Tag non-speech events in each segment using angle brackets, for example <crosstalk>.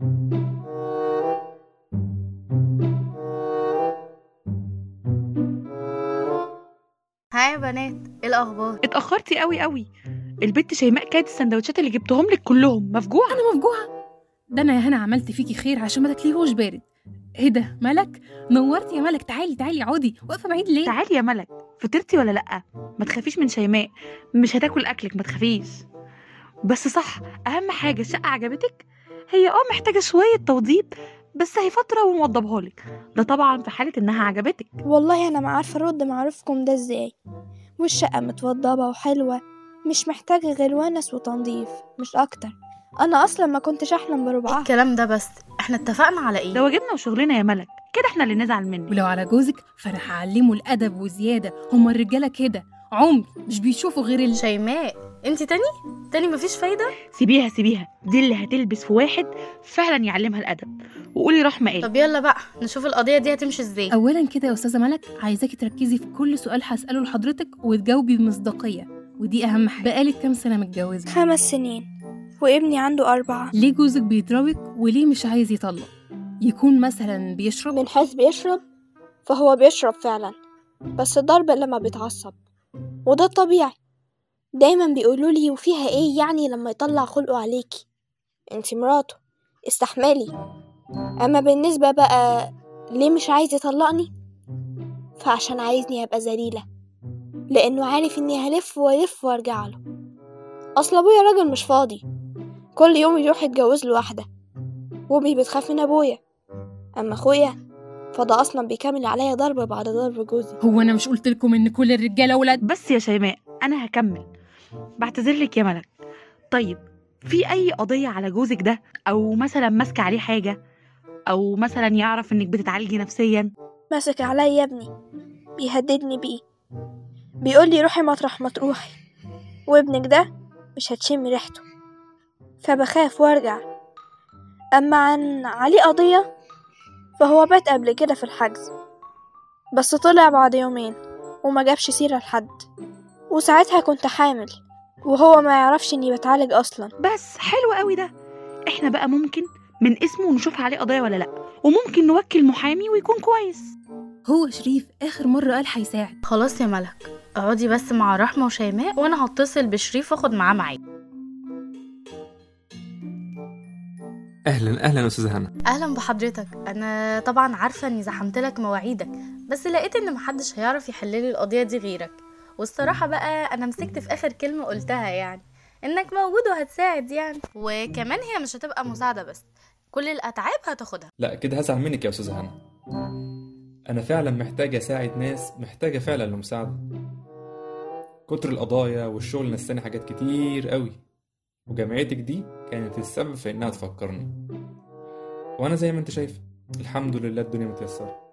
ها يا بنات إيه الأخبار؟ اتأخرتي قوي قوي. البت شيماء كانت السندوتشات اللي جبتهم لك كلهم مفجوعة. أنا مفجوعة. ده أنا يا هنا عملت فيكي خير عشان ما تاكليهوش بارد. إيه ده؟ ملك؟ نورتي يا ملك. تعالي تعالي اقعدي واقفة بعيد ليه؟ تعالي يا ملك. فطرتي ولا لأ؟ ما تخافيش من شيماء. مش هتاكل أكلك ما تخافيش. بس صح أهم حاجة الشقة عجبتك؟ هي آه محتاجة شوية توضيب بس هي فترة ونوضبها لك ده طبعا في حالة إنها عجبتك. والله أنا ما عارفة أرد معروفكم ده إزاي. والشقة متوضبة وحلوة مش محتاجة غير ونس وتنظيف مش أكتر. أنا أصلا ما كنتش أحلم بربعها. الكلام ده بس؟ إحنا اتفقنا على ده إيه واجبنا وشغلنا يا ملك. كده إحنا اللي نزعل منك. ولو على جوزك فانا هعلمه الأدب وزيادة. هما الرجالة كده. عمر مش بيشوفوا غير ال... شيماء. انت تاني؟ تاني مفيش فايدة؟ سيبيها سيبيها. دي اللي هتلبس في واحد فعلا يعلمها الأدب. وقولي رحمة إيه؟ طب يلا بقى نشوف القضية دي هتمشي إزاي. اولا كده يا أستاذة ملك عايزاكي تركزي في كل سؤال هسأله لحضرتك وتجاوبي بمصداقية. ودي أهم حاجة. بقالك كام سنة متجوزة؟ خمس سنين. وابني عنده أربعة. ليه جوزك بيضربك وليه مش عايز يطلق؟ يكون مثلا بيشرب؟ من حيث بيشرب فهو بيشرب فعلا. بس الضرب لما بيتعصب. وده الطبيعي. دايما بيقولوا لي وفيها إيه يعني لما يطلع خلقه عليكي انتي مراته استحملي. أما بالنسبة بقى ليه مش عايز يطلقني؟ فعشان عايزني أبقى ذليلة لأنه عارف إني هلف وألف وأرجع له. أصل أبويا راجل مش فاضي. كل يوم يروح يتجوز له واحدة وامي بتخاف من أبويا. أما أخويا فده أصلا بيكمل عليا ضرب بعد ضرب جوزي. هو أنا مش قلت لكم إن كل الرجالة ولاد بس يا شيماء أنا هكمل. بعتذر لك يا ملك. طيب في أي قضية على جوزك ده؟ أو مثلا ماسكة عليه حاجة؟ أو مثلا يعرف إنك بتتعالجي نفسيا؟ ماسك عليا يا ابني. بيهددني بيه. بيقول لي روحي مطرح ما تروحي. وابنك ده مش هتشم ريحته. فبخاف وارجع. أما عن عليه قضية فهو بات قبل كده في الحجز. بس طلع بعد يومين وما جابش سيرة لحد. وساعتها كنت حامل وهو ما يعرفش إني بتعالج أصلا. بس حلو قوي ده. إحنا بقى ممكن من اسمه نشوف عليه قضية ولا لأ وممكن نوكل محامي ويكون كويس. هو شريف آخر مرة قال هيساعد. خلاص يا ملك اقعدي بس مع رحمة وشيماء وأنا هتصل بشريف وأخد معاه معايا. أهلا أهلا أستاذة هنا. أهلا بحضرتك. أنا طبعا عارفة إني زحمت لك مواعيدك بس لقيت إن محدش هيعرف يحللي القضية دي غيرك. والصراحة بقى أنا مسكت في آخر كلمة قلتها يعني إنك موجود وهتساعد يعني. وكمان هي مش هتبقى مساعدة بس كل الأتعاب هتاخدها. لا كده هزعل منك يا أستاذة هنا. أنا فعلا محتاج أساعد ناس محتاجة فعلا لمساعدة. كتر القضايا والشغل نساني حاجات كتير قوي وجامعتك دي كانت السبب في إنها تفكرني. وأنا زي ما أنت شايف الحمد لله الدنيا متيسرة.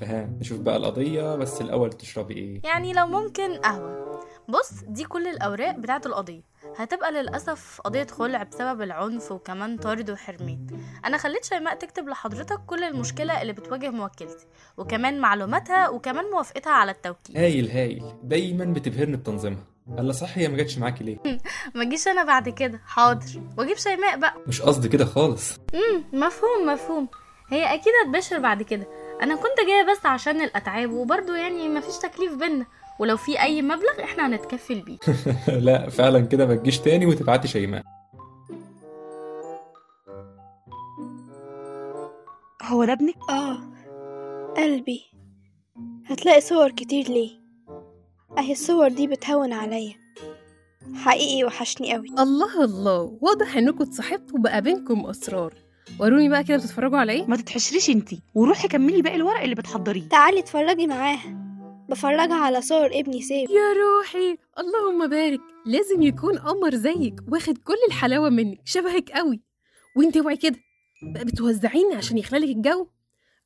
فها نشوف بقى القضية بس الأول تشربي إيه؟ يعني لو ممكن قهوة. بص دي كل الأوراق بتاعة القضية. هتبقى للأسف قضية خلع بسبب العنف وكمان طرد وحرمان أنا خليت شيماء تكتب لحضرتك كل المشكلة اللي بتواجه موكلتي وكمان معلوماتها وكمان موافقتها على التوكيل. هايل هايل. دايما بتبهرني بتنظيمها. الا صح هي ما جاتش معاكي ليه؟ <laughs> ما جيش أنا بعد كده. حاضر. وأجيب شيماء بقى. مش قصدي كده خالص. امم مفهوم مفهوم. هي أكيد هتبشر بعد كده. أنا كنت جاية بس عشان الأتعاب وبرضه يعني مفيش تكليف بينا. ولو في أي مبلغ إحنا هنتكفل بيه. <laughs> لا فعلا كده ما تجيش تاني وتبعتي شيماء هو ده ابنك؟ آه. قلبي. هتلاقي صور كتير ليه. أهي الصور دي بتهون عليا. حقيقي وحشني قوي. الله الله. واضح إنكم اتصاحبتوا بقى بينكم أسرار. وروني بقى كده بتتفرجوا على إيه؟ ما تتحشريش انتي. وروحي كملي باقي الورق اللي بتحضريه. تعالي اتفرجي معاها. بفرجها على صور ابني سيف. يا روحي اللهم بارك. لازم يكون قمر زيك واخد كل الحلاوة منك. شبهك قوي. وانت اوعي كده. بقى بتوزعيني عشان يخلالك الجو؟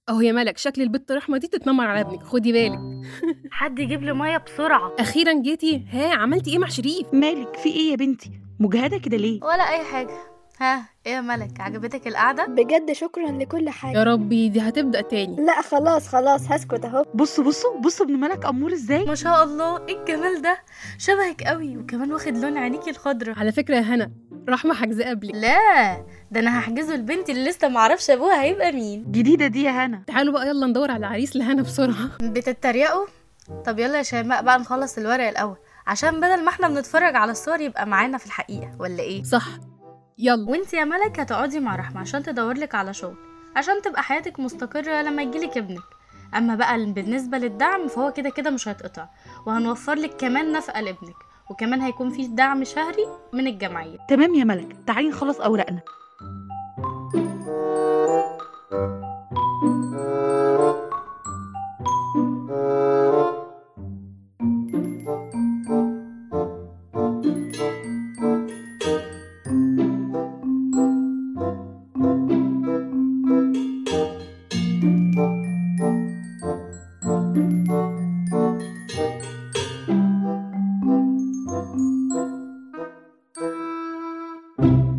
أهو يا ملك شكل البت رحمة دي تتنمر على ابنك. خدي بالك. <laughs> حد يجيب لي مية بسرعة. أخيرا جيتي. ها عملتي إيه مع شريف؟ مالك؟ في إيه يا بنتي؟ مجهدة كده ليه؟ ولا أي حاجة. ها إيه يا ملك؟ عجبتك القعدة؟ بجد شكرا لكل حاجة. يا ربي دي هتبدأ تاني. لا خلاص خلاص هسكت اهو. بصوا بصوا بصوا ابن ملك أمور إزاي؟ ما شاء الله إيه الجمال ده؟ شبهك قوي وكمان واخد لون عينيكي الخضرا. على فكرة يا هنا رحمة حجزة قبلك لا ده أنا هحجزه لبنتي اللي لسه معرفش ابوها هيبقى مين. جديدة دي يا هنا. تعالوا بقى يلا ندور على عريس لهنا بسرعة. بتتريقوا؟ طب يلا يا شيماء بقى نخلص الورق الأول عشان بدل ما إحنا بنتفرج على الصور يبقى معانا في الحقيقة ولا إيه؟ صح. يلا. وانت يا ملك هتقعدي مع رحمة عشان تدورلك على شغل عشان تبقى حياتك مستقرة لما يجيلك ابنك. أما بقى بالنسبة للدعم فهو كده كده مش هيتقطع وهنوفر لك كمان نفقة لابنك وكمان هيكون في دعم شهري من الجمعية. تمام يا ملك تعالي نخلص أوراقنا. You.